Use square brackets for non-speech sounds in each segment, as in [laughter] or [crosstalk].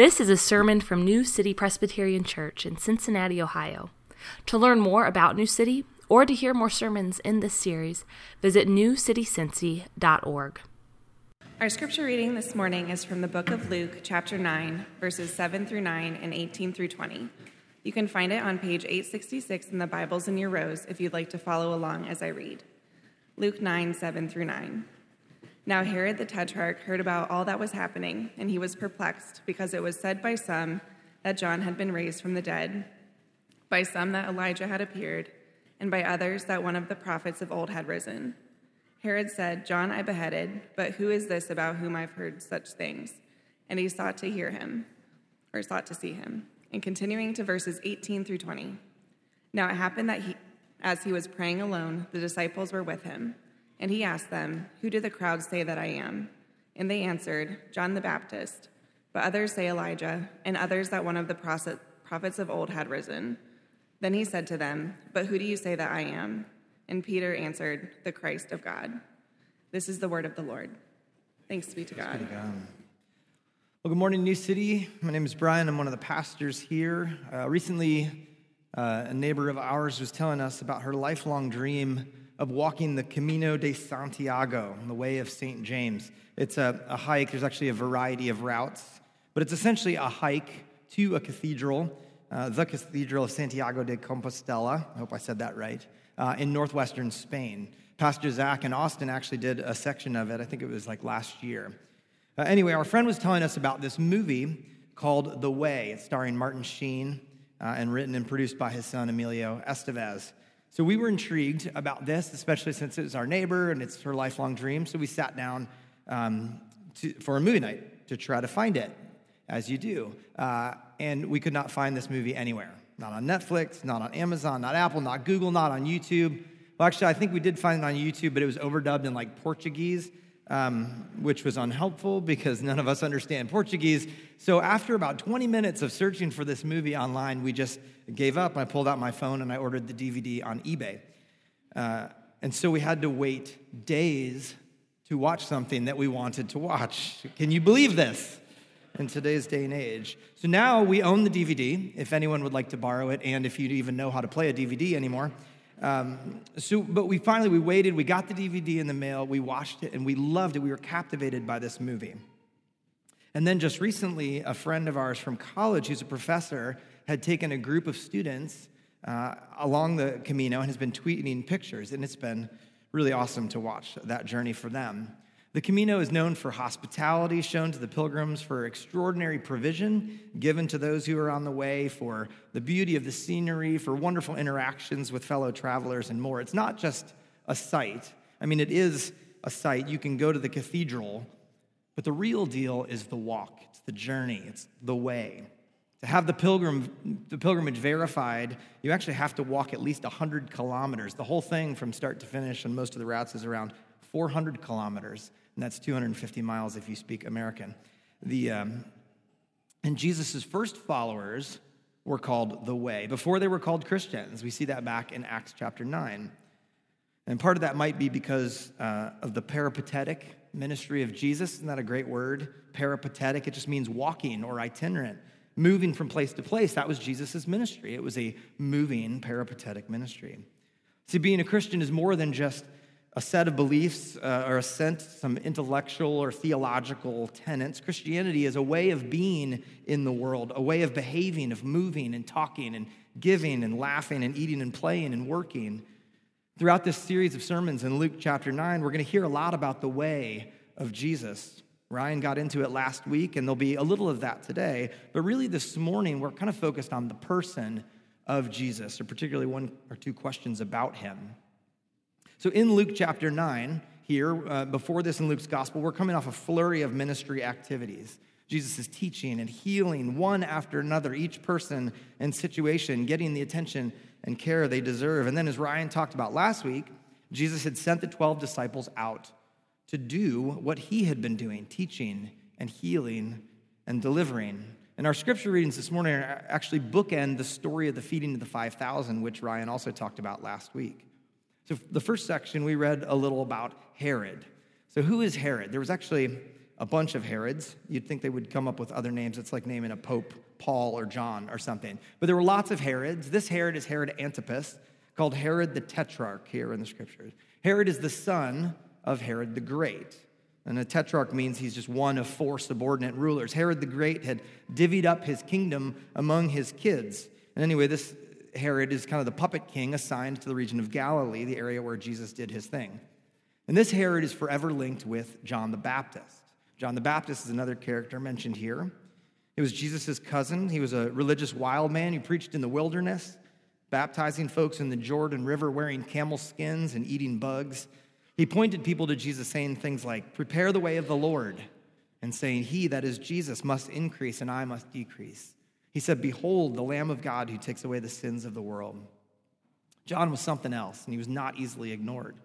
This is a sermon from New City Presbyterian Church in Cincinnati, Ohio. To learn more about New City or to hear more sermons in this series, visit newcitycincy.org. Our scripture reading this morning is from the book of Luke, chapter 9, verses 7 through 9 and 18 through 20. You can find it on page 866 in the Bibles in your rows if you'd like to follow along as I read. Luke 9, 7 through 9. Now Herod the Tetrarch heard about all that was happening, and he was perplexed, because it was said by some that John had been raised from the dead, by some that Elijah had appeared, and by others that one of the prophets of old had risen. Herod said, John I beheaded, but who is this about whom I've heard such things? And he sought to hear him, or sought to see him. And continuing to verses 18 through 20. Now it happened that he, as he was praying alone, the disciples were with him. And he asked them, Who do the crowd say that I am? And they answered, John the Baptist. But others say Elijah, and others that one of the prophets of old had risen. Then he said to them, But who do you say that I am? And Peter answered, The Christ of God. This is the word of the Lord. Thanks be to God. Well, good morning, New City. My name is Brian. I'm one of the pastors here. Uh, recently, uh, a neighbor of ours was telling us about her lifelong dream of walking the Camino de Santiago, the way of St. James. It's a, a hike, there's actually a variety of routes, but it's essentially a hike to a cathedral, uh, the Cathedral of Santiago de Compostela. I hope I said that right, uh, in northwestern Spain. Pastor Zach and Austin actually did a section of it, I think it was like last year. Uh, anyway, our friend was telling us about this movie called The Way. It's starring Martin Sheen uh, and written and produced by his son Emilio Estevez. So we were intrigued about this, especially since it was our neighbor and it's her lifelong dream. So we sat down um, to, for a movie night to try to find it, as you do. Uh, and we could not find this movie anywhere. Not on Netflix, not on Amazon, not Apple, not Google, not on YouTube. Well, actually, I think we did find it on YouTube, but it was overdubbed in like Portuguese um, which was unhelpful because none of us understand Portuguese. So, after about 20 minutes of searching for this movie online, we just gave up. I pulled out my phone and I ordered the DVD on eBay. Uh, and so, we had to wait days to watch something that we wanted to watch. Can you believe this? in today's day and age. So now we own the DVD, if anyone would like to borrow it, and if you even know how to play a DVD anymore. Um, so, but we finally we waited. We got the DVD in the mail. We watched it, and we loved it. We were captivated by this movie. And then just recently, a friend of ours from college, who's a professor, had taken a group of students uh, along the Camino and has been tweeting pictures, and it's been really awesome to watch that journey for them. The Camino is known for hospitality shown to the pilgrims, for extraordinary provision given to those who are on the way, for the beauty of the scenery, for wonderful interactions with fellow travelers, and more. It's not just a site. I mean, it is a site. You can go to the cathedral, but the real deal is the walk, it's the journey, it's the way. To have the, pilgrim, the pilgrimage verified, you actually have to walk at least 100 kilometers. The whole thing from start to finish, and most of the routes, is around 400 kilometers and that's 250 miles if you speak American. The, um, and Jesus' first followers were called the Way. Before they were called Christians, we see that back in Acts chapter 9. And part of that might be because uh, of the peripatetic ministry of Jesus. Isn't that a great word? Peripatetic, it just means walking or itinerant, moving from place to place. That was Jesus' ministry. It was a moving peripatetic ministry. See, being a Christian is more than just a set of beliefs uh, or a sense, some intellectual or theological tenets. Christianity is a way of being in the world, a way of behaving, of moving and talking and giving and laughing and eating and playing and working. Throughout this series of sermons in Luke chapter 9, we're going to hear a lot about the way of Jesus. Ryan got into it last week, and there'll be a little of that today. But really, this morning, we're kind of focused on the person of Jesus, or particularly one or two questions about him. So in Luke chapter 9, here, uh, before this in Luke's gospel, we're coming off a flurry of ministry activities. Jesus is teaching and healing one after another, each person and situation, getting the attention and care they deserve. And then, as Ryan talked about last week, Jesus had sent the 12 disciples out to do what he had been doing teaching and healing and delivering. And our scripture readings this morning actually bookend the story of the feeding of the 5,000, which Ryan also talked about last week. So, the first section, we read a little about Herod. So, who is Herod? There was actually a bunch of Herods. You'd think they would come up with other names. It's like naming a pope Paul or John or something. But there were lots of Herods. This Herod is Herod Antipas, called Herod the Tetrarch here in the scriptures. Herod is the son of Herod the Great. And a tetrarch means he's just one of four subordinate rulers. Herod the Great had divvied up his kingdom among his kids. And anyway, this Herod is kind of the puppet king assigned to the region of Galilee, the area where Jesus did his thing. And this Herod is forever linked with John the Baptist. John the Baptist is another character mentioned here. He was Jesus' cousin. He was a religious wild man who preached in the wilderness, baptizing folks in the Jordan River, wearing camel skins and eating bugs. He pointed people to Jesus, saying things like, Prepare the way of the Lord, and saying, He, that is Jesus, must increase and I must decrease. He said, Behold, the Lamb of God who takes away the sins of the world. John was something else, and he was not easily ignored.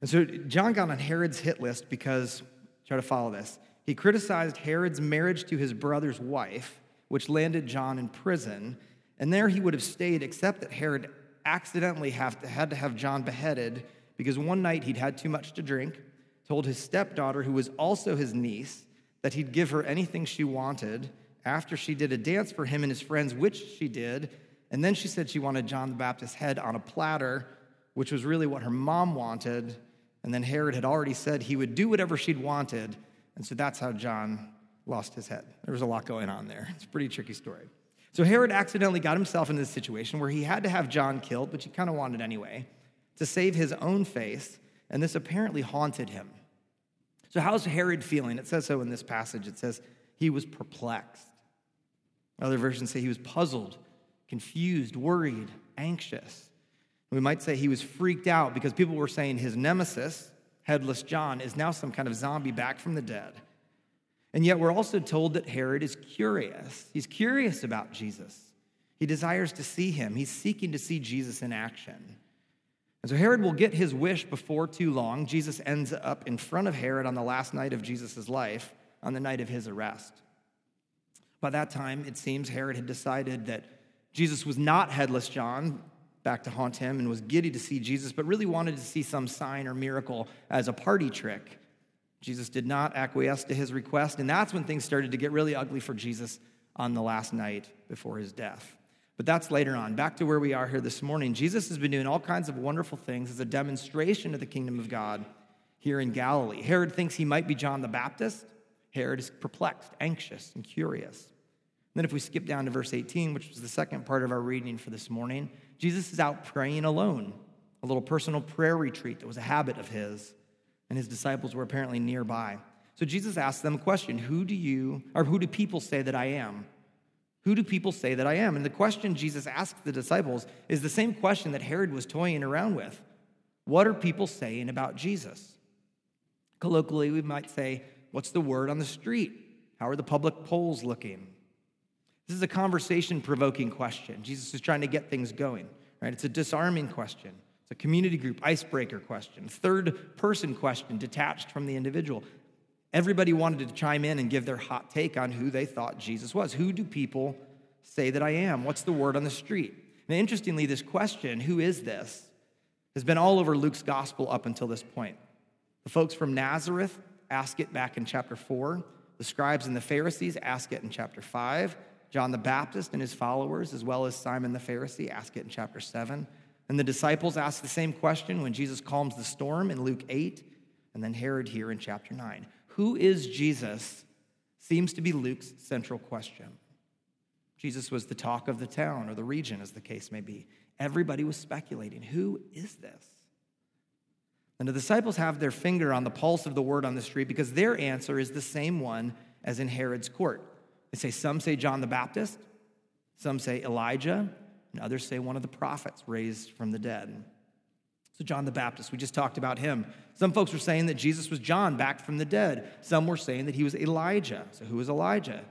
And so John got on Herod's hit list because, try to follow this, he criticized Herod's marriage to his brother's wife, which landed John in prison. And there he would have stayed, except that Herod accidentally to, had to have John beheaded because one night he'd had too much to drink, told his stepdaughter, who was also his niece, that he'd give her anything she wanted after she did a dance for him and his friends, which she did. And then she said she wanted John the Baptist's head on a platter, which was really what her mom wanted. And then Herod had already said he would do whatever she'd wanted. And so that's how John lost his head. There was a lot going on there. It's a pretty tricky story. So Herod accidentally got himself in this situation where he had to have John killed, which he kind of wanted anyway, to save his own face. And this apparently haunted him. So, how's Herod feeling? It says so in this passage. It says he was perplexed. Other versions say he was puzzled, confused, worried, anxious. We might say he was freaked out because people were saying his nemesis, headless John, is now some kind of zombie back from the dead. And yet we're also told that Herod is curious. He's curious about Jesus. He desires to see him. He's seeking to see Jesus in action. And so Herod will get his wish before too long. Jesus ends up in front of Herod on the last night of Jesus' life, on the night of his arrest. By that time, it seems Herod had decided that Jesus was not headless John, back to haunt him, and was giddy to see Jesus, but really wanted to see some sign or miracle as a party trick. Jesus did not acquiesce to his request, and that's when things started to get really ugly for Jesus on the last night before his death. But that's later on. Back to where we are here this morning. Jesus has been doing all kinds of wonderful things as a demonstration of the kingdom of God here in Galilee. Herod thinks he might be John the Baptist. Herod is perplexed, anxious, and curious. Then, if we skip down to verse 18, which was the second part of our reading for this morning, Jesus is out praying alone, a little personal prayer retreat that was a habit of his, and his disciples were apparently nearby. So Jesus asked them a question Who do you, or who do people say that I am? Who do people say that I am? And the question Jesus asked the disciples is the same question that Herod was toying around with What are people saying about Jesus? Colloquially, we might say, What's the word on the street? How are the public polls looking? This is a conversation provoking question. Jesus is trying to get things going, right? It's a disarming question. It's a community group icebreaker question, third person question detached from the individual. Everybody wanted to chime in and give their hot take on who they thought Jesus was. Who do people say that I am? What's the word on the street? And interestingly, this question, who is this, has been all over Luke's gospel up until this point. The folks from Nazareth ask it back in chapter 4. The scribes and the Pharisees ask it in chapter 5. John the Baptist and his followers, as well as Simon the Pharisee, ask it in chapter 7. And the disciples ask the same question when Jesus calms the storm in Luke 8, and then Herod here in chapter 9. Who is Jesus? Seems to be Luke's central question. Jesus was the talk of the town or the region, as the case may be. Everybody was speculating who is this? And the disciples have their finger on the pulse of the word on the street because their answer is the same one as in Herod's court. They say some say John the Baptist, some say Elijah, and others say one of the prophets raised from the dead. So, John the Baptist, we just talked about him. Some folks were saying that Jesus was John back from the dead. Some were saying that he was Elijah. So, who was Elijah?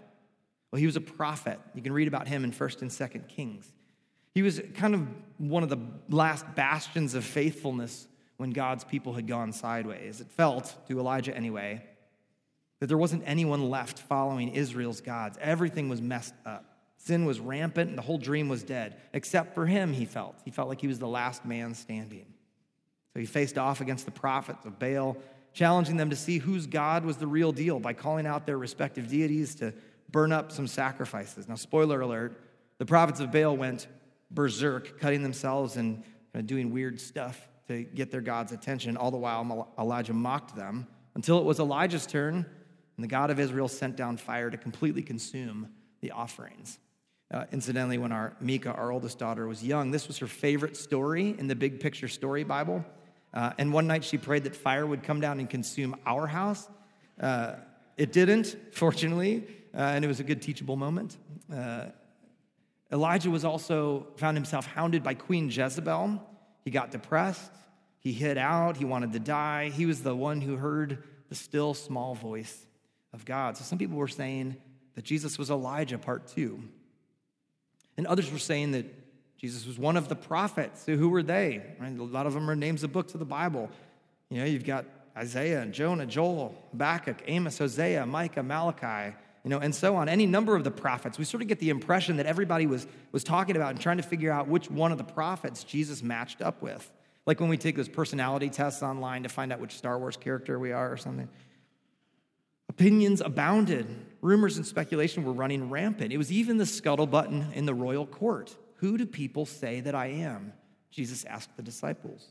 Well, he was a prophet. You can read about him in 1st and 2nd Kings. He was kind of one of the last bastions of faithfulness when God's people had gone sideways. It felt, to Elijah anyway, that there wasn't anyone left following Israel's gods. Everything was messed up. Sin was rampant and the whole dream was dead, except for him, he felt. He felt like he was the last man standing. So he faced off against the prophets of Baal challenging them to see whose God was the real deal by calling out their respective deities to burn up some sacrifices. Now, spoiler alert, the prophets of Baal went berserk, cutting themselves and doing weird stuff to get their God's attention. All the while, Elijah mocked them until it was Elijah's turn, and the God of Israel sent down fire to completely consume the offerings. Uh, incidentally, when our Mika, our oldest daughter, was young, this was her favorite story in the Big Picture Story Bible. Uh, and one night she prayed that fire would come down and consume our house. Uh, it didn't, [laughs] fortunately, uh, and it was a good teachable moment. Uh, Elijah was also found himself hounded by Queen Jezebel. He got depressed. He hid out. He wanted to die. He was the one who heard the still small voice of God. So some people were saying that Jesus was Elijah, part two. And others were saying that Jesus was one of the prophets. So who were they? Right? A lot of them are names of books of the Bible. You know, you've got Isaiah and Jonah, Joel, Habakkuk, Amos, Hosea, Micah, Malachi, you know, and so on. Any number of the prophets. We sort of get the impression that everybody was, was talking about and trying to figure out which one of the prophets Jesus matched up with. Like when we take those personality tests online to find out which Star Wars character we are or something. Opinions abounded. Rumors and speculation were running rampant. It was even the scuttle button in the royal court. Who do people say that I am? Jesus asked the disciples.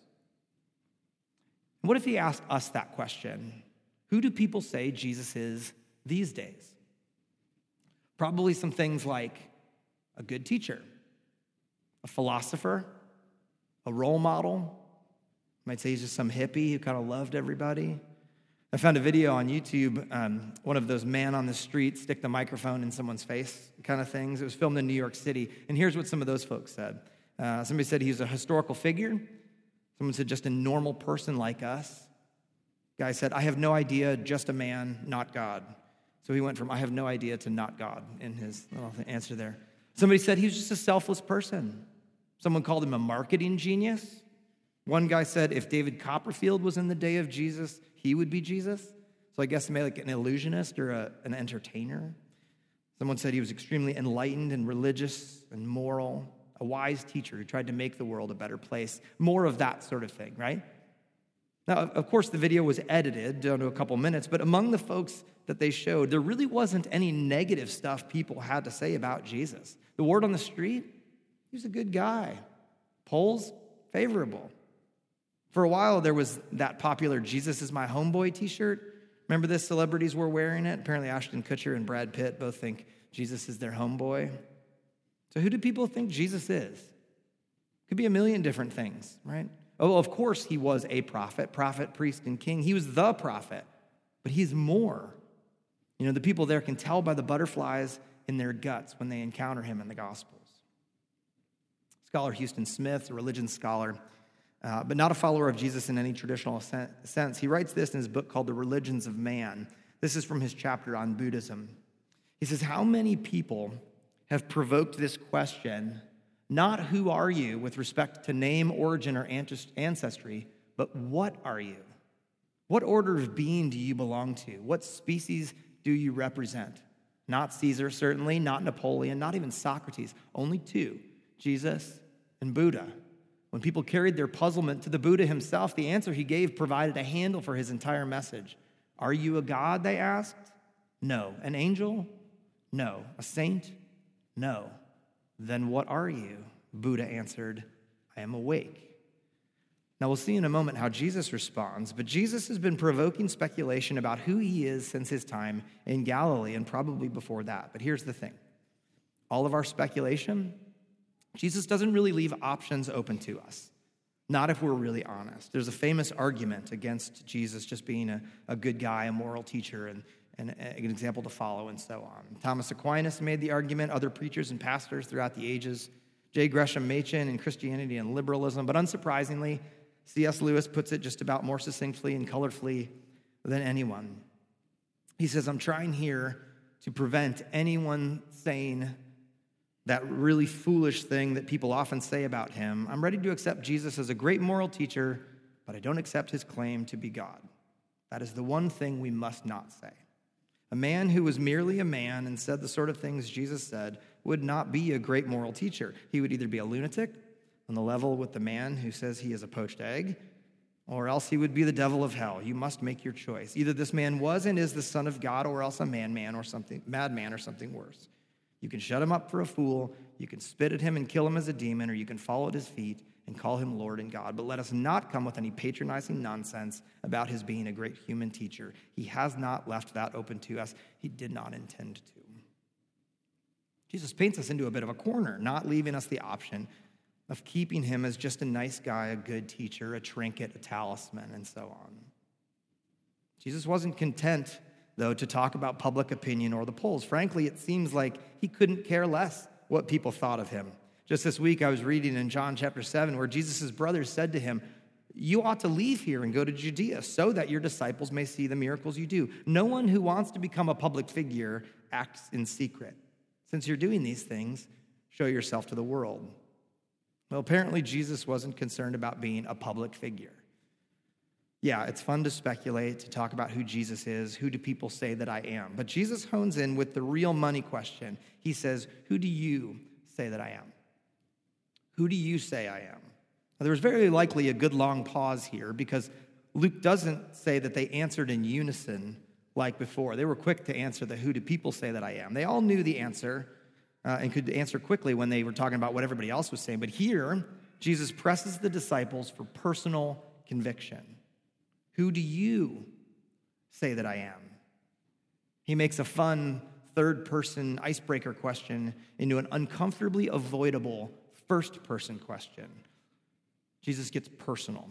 What if he asked us that question? Who do people say Jesus is these days? Probably some things like a good teacher, a philosopher, a role model. Might say he's just some hippie who kind of loved everybody. I found a video on YouTube, um, one of those man on the street stick the microphone in someone's face kind of things. It was filmed in New York City. And here's what some of those folks said uh, somebody said he's a historical figure, someone said just a normal person like us. Guy said, I have no idea, just a man, not God. So he went from I have no idea to not God in his answer there. Somebody said he was just a selfless person. Someone called him a marketing genius. One guy said if David Copperfield was in the day of Jesus, he would be Jesus. So I guess maybe like an illusionist or a, an entertainer. Someone said he was extremely enlightened and religious and moral, a wise teacher who tried to make the world a better place. More of that sort of thing, right? Now, of course, the video was edited down to a couple minutes, but among the folks that they showed, there really wasn't any negative stuff people had to say about Jesus. The word on the street, he was a good guy. Polls, favorable. For a while, there was that popular Jesus is my homeboy t shirt. Remember this? Celebrities were wearing it. Apparently, Ashton Kutcher and Brad Pitt both think Jesus is their homeboy. So, who do people think Jesus is? Could be a million different things, right? Oh, of course, he was a prophet, prophet, priest, and king. He was the prophet, but he's more. You know, the people there can tell by the butterflies in their guts when they encounter him in the Gospels. Scholar Huston Smith, a religion scholar, uh, but not a follower of Jesus in any traditional sense. He writes this in his book called The Religions of Man. This is from his chapter on Buddhism. He says, How many people have provoked this question, not who are you with respect to name, origin, or ancestry, but what are you? What order of being do you belong to? What species do you represent? Not Caesar, certainly, not Napoleon, not even Socrates, only two Jesus and Buddha. When people carried their puzzlement to the Buddha himself, the answer he gave provided a handle for his entire message. Are you a god? They asked. No. An angel? No. A saint? No. Then what are you? Buddha answered, I am awake. Now, we'll see in a moment how Jesus responds, but Jesus has been provoking speculation about who he is since his time in Galilee and probably before that. But here's the thing all of our speculation Jesus doesn't really leave options open to us, not if we're really honest. There's a famous argument against Jesus just being a, a good guy, a moral teacher, and, and an example to follow, and so on. Thomas Aquinas made the argument, other preachers and pastors throughout the ages, J. Gresham Machen in Christianity and Liberalism, but unsurprisingly, C.S. Lewis puts it just about more succinctly and colorfully than anyone. He says, I'm trying here to prevent anyone saying that really foolish thing that people often say about him. I'm ready to accept Jesus as a great moral teacher, but I don't accept his claim to be God. That is the one thing we must not say. A man who was merely a man and said the sort of things Jesus said would not be a great moral teacher. He would either be a lunatic on the level with the man who says he is a poached egg, or else he would be the devil of hell. You must make your choice. Either this man was and is the Son of God, or else a man, man, or something, madman, or something worse. You can shut him up for a fool, you can spit at him and kill him as a demon, or you can fall at his feet and call him Lord and God. But let us not come with any patronizing nonsense about his being a great human teacher. He has not left that open to us, he did not intend to. Jesus paints us into a bit of a corner, not leaving us the option of keeping him as just a nice guy, a good teacher, a trinket, a talisman, and so on. Jesus wasn't content, though, to talk about public opinion or the polls. Frankly, it seems like he couldn't care less what people thought of him. Just this week, I was reading in John chapter 7 where Jesus' brothers said to him, You ought to leave here and go to Judea so that your disciples may see the miracles you do. No one who wants to become a public figure acts in secret. Since you're doing these things, show yourself to the world. Well, apparently, Jesus wasn't concerned about being a public figure. Yeah, it's fun to speculate, to talk about who Jesus is. Who do people say that I am? But Jesus hones in with the real money question. He says, Who do you say that I am? Who do you say I am? Now, there was very likely a good long pause here because Luke doesn't say that they answered in unison like before. They were quick to answer the who do people say that I am. They all knew the answer uh, and could answer quickly when they were talking about what everybody else was saying. But here, Jesus presses the disciples for personal conviction. Who do you say that I am? He makes a fun third person icebreaker question into an uncomfortably avoidable first person question. Jesus gets personal.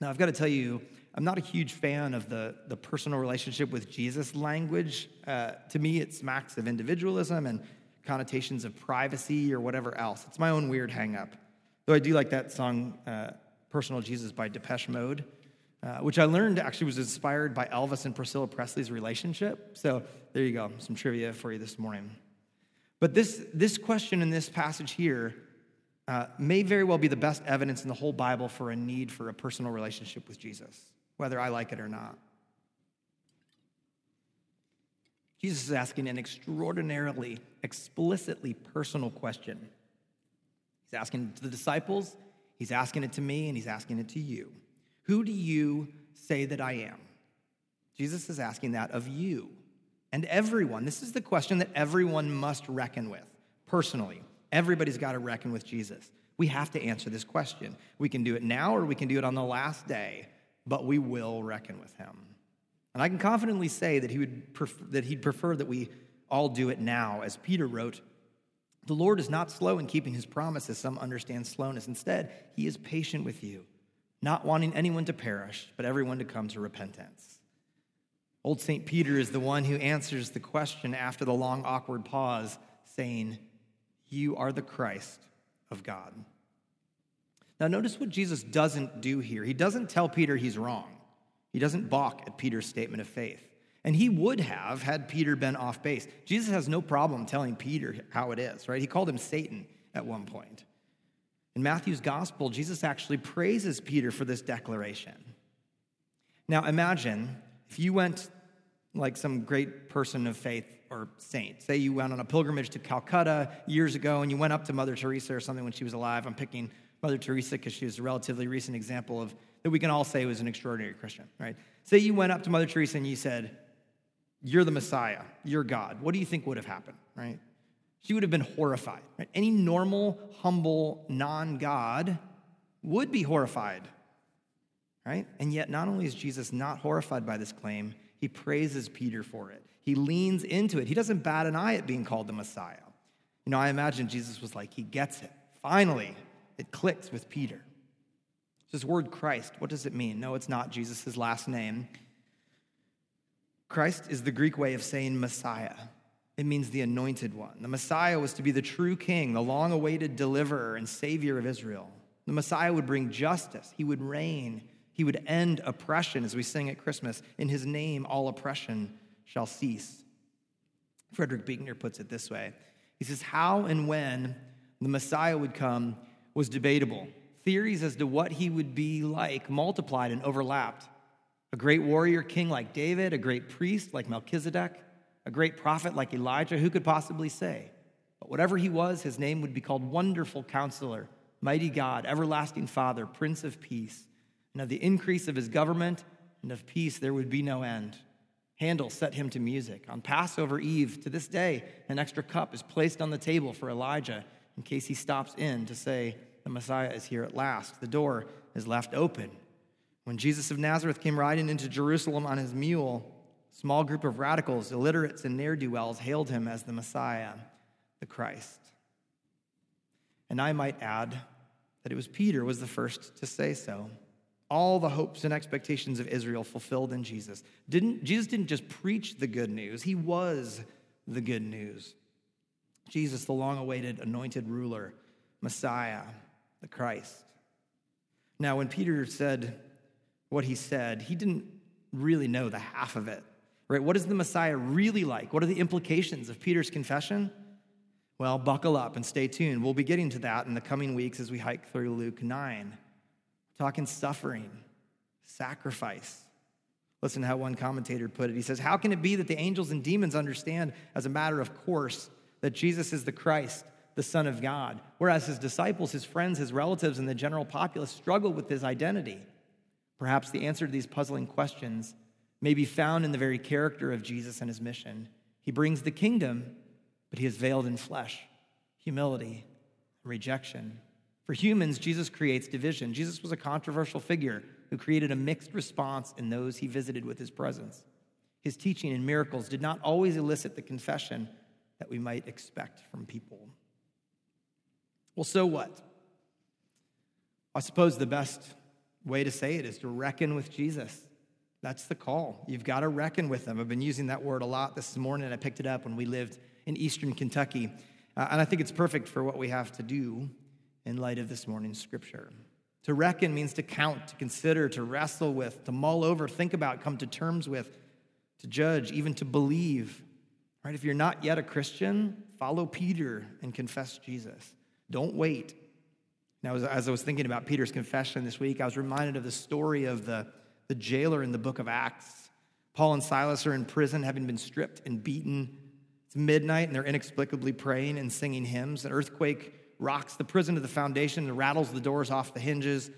Now, I've got to tell you, I'm not a huge fan of the, the personal relationship with Jesus language. Uh, to me, it smacks of individualism and connotations of privacy or whatever else. It's my own weird hangup. Though I do like that song, uh, Personal Jesus by Depeche Mode, uh, which I learned actually was inspired by Elvis and Priscilla Presley's relationship. So there you go, some trivia for you this morning. But this, this question in this passage here uh, may very well be the best evidence in the whole Bible for a need for a personal relationship with Jesus, whether I like it or not. Jesus is asking an extraordinarily, explicitly personal question. He's asking it to the disciples, he's asking it to me, and he's asking it to you. Who do you say that I am? Jesus is asking that of you and everyone. This is the question that everyone must reckon with personally. Everybody's got to reckon with Jesus. We have to answer this question. We can do it now or we can do it on the last day, but we will reckon with him. And I can confidently say that, he would prefer, that he'd prefer that we all do it now. As Peter wrote, the Lord is not slow in keeping his promises, some understand slowness. Instead, he is patient with you, not wanting anyone to perish, but everyone to come to repentance. Old St. Peter is the one who answers the question after the long, awkward pause, saying, You are the Christ of God. Now, notice what Jesus doesn't do here. He doesn't tell Peter he's wrong, he doesn't balk at Peter's statement of faith. And he would have had Peter been off base. Jesus has no problem telling Peter how it is, right? He called him Satan at one point. In Matthew's gospel, Jesus actually praises Peter for this declaration. Now, imagine if you went like some great person of faith or saint. Say you went on a pilgrimage to Calcutta years ago and you went up to Mother Teresa or something when she was alive. I'm picking Mother Teresa because she was a relatively recent example of that we can all say was an extraordinary Christian, right? Say you went up to Mother Teresa and you said, You're the Messiah, you're God. What do you think would have happened, right? She would have been horrified. Right? Any normal, humble, non God would be horrified, right? And yet, not only is Jesus not horrified by this claim, he praises Peter for it. He leans into it. He doesn't bat an eye at being called the Messiah. You know, I imagine Jesus was like, he gets it. Finally, it clicks with Peter. This word Christ, what does it mean? No, it's not Jesus' last name. Christ is the Greek way of saying Messiah. It means the anointed one. The Messiah was to be the true king, the long awaited deliverer and savior of Israel. The Messiah would bring justice, he would reign, he would end oppression, as we sing at Christmas. In his name, all oppression shall cease. Frederick Buechner puts it this way He says, How and when the Messiah would come was debatable. Theories as to what he would be like multiplied and overlapped. A great warrior king like David, a great priest like Melchizedek, a great prophet like Elijah, who could possibly say? But whatever he was, his name would be called Wonderful Counselor, Mighty God, Everlasting Father, Prince of Peace. and of the increase of his government and of peace there would be no end. Handel set him to music. On Passover Eve, to this day, an extra cup is placed on the table for Elijah in case he stops in to say, The Messiah is here at last. The door is left open. When Jesus of Nazareth came riding into Jerusalem on his mule, small group of radicals, illiterates, and ne'er do wells hailed him as the Messiah, the Christ. And I might add that it was Peter was the first to say so all the hopes and expectations of Israel fulfilled in Jesus. Didn't, Jesus didn't just preach the good news, he was the good news. Jesus, the long awaited anointed ruler, Messiah, the Christ. Now, when Peter said what he said, he didn't really know the half of it, right? What is the Messiah really like? What are the implications of Peter's confession? Well, buckle up and stay tuned. We'll be getting to that in the coming weeks as we hike through Luke 9 talking suffering, sacrifice. Listen to how one commentator put it. He says, How can it be that the angels and demons understand as a matter of course that Jesus is the Christ, the Son of God, whereas his disciples, his friends, his relatives, and the general populace struggle with his identity? Perhaps the answer to these puzzling questions may be found in the very character of Jesus and his mission. He brings the kingdom, but he is veiled in flesh, humility, and rejection. For humans, Jesus creates division. Jesus was a controversial figure who created a mixed response in those he visited with his presence. His teaching and miracles did not always elicit the confession that we might expect from people. Well, so what? I suppose the best way to say it is to reckon with Jesus. That's the call. You've got to reckon with them. I've been using that word a lot this morning. I picked it up when we lived in eastern Kentucky. Uh, and I think it's perfect for what we have to do in light of this morning's scripture. To reckon means to count, to consider, to wrestle with, to mull over, think about, come to terms with, to judge, even to believe. Right? If you're not yet a Christian, follow Peter and confess Jesus. Don't wait. Now, as, as I was thinking about Peter's confession this week, I was reminded of the story of the, the jailer in the book of Acts. Paul and Silas are in prison, having been stripped and beaten. It's midnight, and they're inexplicably praying and singing hymns. An earthquake rocks the prison to the foundation and rattles the doors off the hinges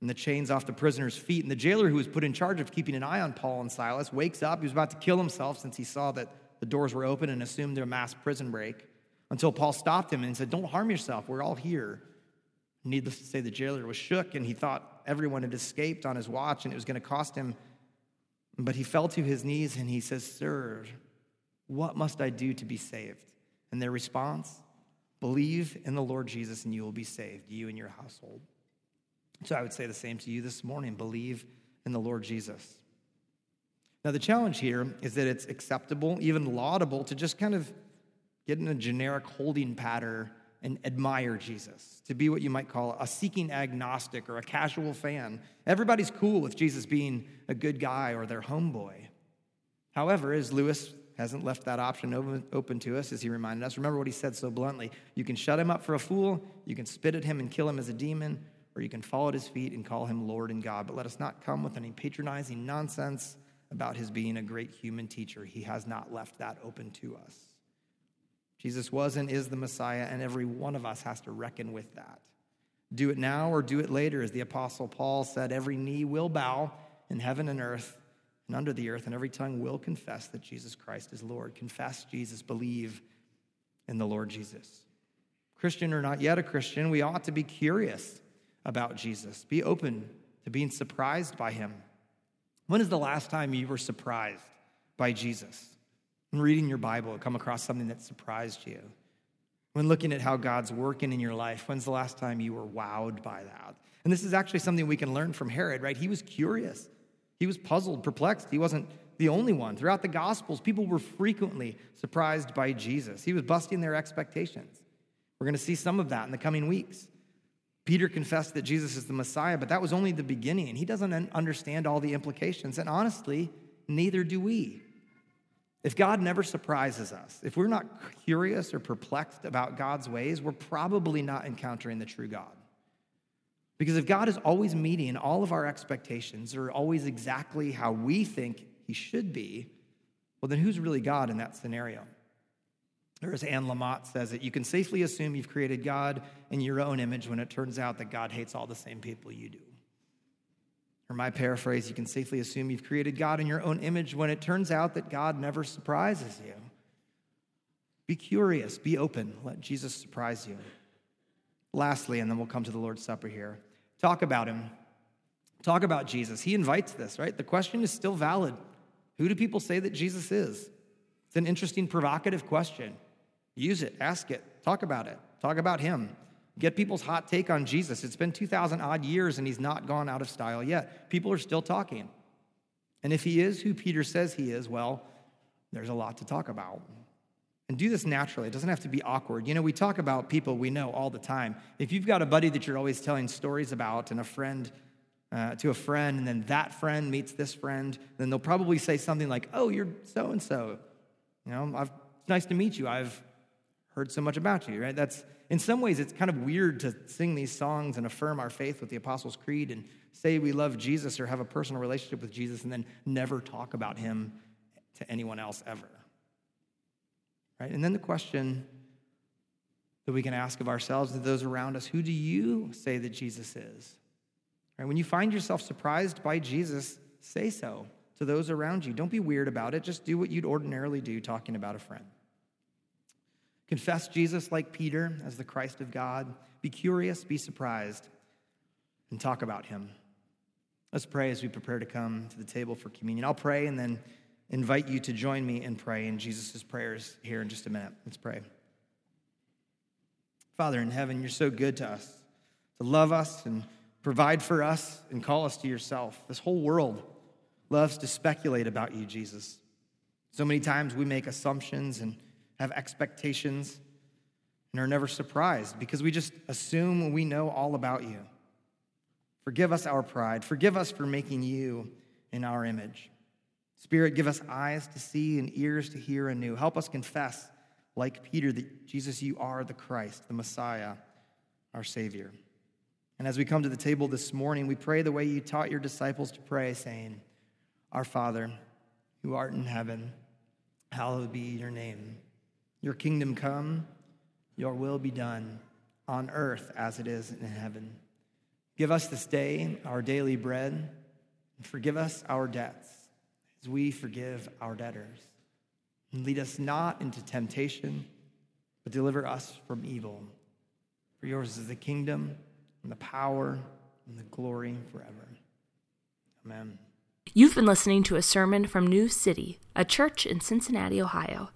and the chains off the prisoner's feet. And the jailer, who was put in charge of keeping an eye on Paul and Silas, wakes up. He was about to kill himself since he saw that the doors were open and assumed a mass prison break until Paul stopped him and said, Don't harm yourself. We're all here. Needless to say, the jailer was shook and he thought everyone had escaped on his watch and it was going to cost him. But he fell to his knees and he says, Sir, what must I do to be saved? And their response, Believe in the Lord Jesus and you will be saved, you and your household. So I would say the same to you this morning believe in the Lord Jesus. Now, the challenge here is that it's acceptable, even laudable, to just kind of get in a generic holding pattern and admire Jesus, to be what you might call a seeking agnostic or a casual fan. Everybody's cool with Jesus being a good guy or their homeboy. However, as Lewis hasn't left that option open to us, as he reminded us. Remember what he said so bluntly you can shut him up for a fool, you can spit at him and kill him as a demon, or you can fall at his feet and call him Lord and God. But let us not come with any patronizing nonsense about his being a great human teacher. He has not left that open to us. Jesus was and is the Messiah, and every one of us has to reckon with that. Do it now or do it later, as the Apostle Paul said, every knee will bow in heaven and earth and under the earth, and every tongue will confess that Jesus Christ is Lord. Confess Jesus, believe in the Lord Jesus. Christian or not yet a Christian, we ought to be curious about Jesus, be open to being surprised by him. When is the last time you were surprised by Jesus? When reading your Bible, come across something that surprised you. When looking at how God's working in your life, when's the last time you were wowed by that? And this is actually something we can learn from Herod, right? He was curious. He was puzzled, perplexed. He wasn't the only one. Throughout the Gospels, people were frequently surprised by Jesus. He was busting their expectations. We're going to see some of that in the coming weeks. Peter confessed that Jesus is the Messiah, but that was only the beginning. He doesn't understand all the implications, and honestly, neither do we. If God never surprises us, if we're not curious or perplexed about God's ways, we're probably not encountering the true God. Because if God is always meeting all of our expectations or always exactly how we think he should be, well, then who's really God in that scenario? Or as Anne Lamott says it, you can safely assume you've created God in your own image when it turns out that God hates all the same people you do. Or my paraphrase, you can safely assume you've created God in your own image when it turns out that God never surprises you. Be curious, be open, let Jesus surprise you. Lastly, and then we'll come to the Lord's Supper here, talk about him. Talk about Jesus. He invites this, right? The question is still valid. Who do people say that Jesus is? It's an interesting, provocative question. Use it, ask it, talk about it, talk about him. Get people's hot take on Jesus. It's been 2,000 odd years and he's not gone out of style yet. People are still talking. And if he is who Peter says he is, well, there's a lot to talk about. And do this naturally. It doesn't have to be awkward. You know, we talk about people we know all the time. If you've got a buddy that you're always telling stories about and a friend uh, to a friend, and then that friend meets this friend, then they'll probably say something like, Oh, you're so and so. You know, I've, it's nice to meet you. I've heard so much about you, right? That's in some ways, it's kind of weird to sing these songs and affirm our faith with the Apostles' Creed and say we love Jesus or have a personal relationship with Jesus and then never talk about him to anyone else ever. Right? And then the question that we can ask of ourselves and those around us who do you say that Jesus is? Right? When you find yourself surprised by Jesus, say so to those around you. Don't be weird about it. Just do what you'd ordinarily do talking about a friend. Confess Jesus like Peter as the Christ of God. Be curious, be surprised, and talk about him. Let's pray as we prepare to come to the table for communion. I'll pray and then invite you to join me in Jesus' prayers here in just a minute. Let's pray. Father in heaven, you're so good to us, to love us and provide for us and call us to yourself. This whole world loves to speculate about you, Jesus. So many times we make assumptions and have expectations and are never surprised because we just assume we know all about you. Forgive us our pride. Forgive us for making you in our image. Spirit, give us eyes to see and ears to hear anew. Help us confess, like Peter, that Jesus, you are the Christ, the Messiah, our Savior. And as we come to the table this morning, we pray the way you taught your disciples to pray, saying, Our Father, who art in heaven, hallowed be your name. Your kingdom come, your will be done, on earth as it is in heaven. Give us this day our daily bread, and forgive us our debts, as we forgive our debtors. And lead us not into temptation, but deliver us from evil. For yours is the kingdom and the power and the glory forever. Amen. You've been listening to a sermon from New City, a church in Cincinnati, Ohio.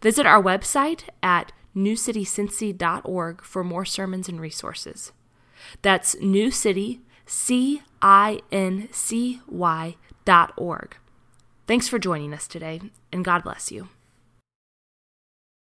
Visit our website at newcitycincy.org for more sermons and resources. That's New City, C I N C Y dot org. Thanks for joining us today, and God bless you.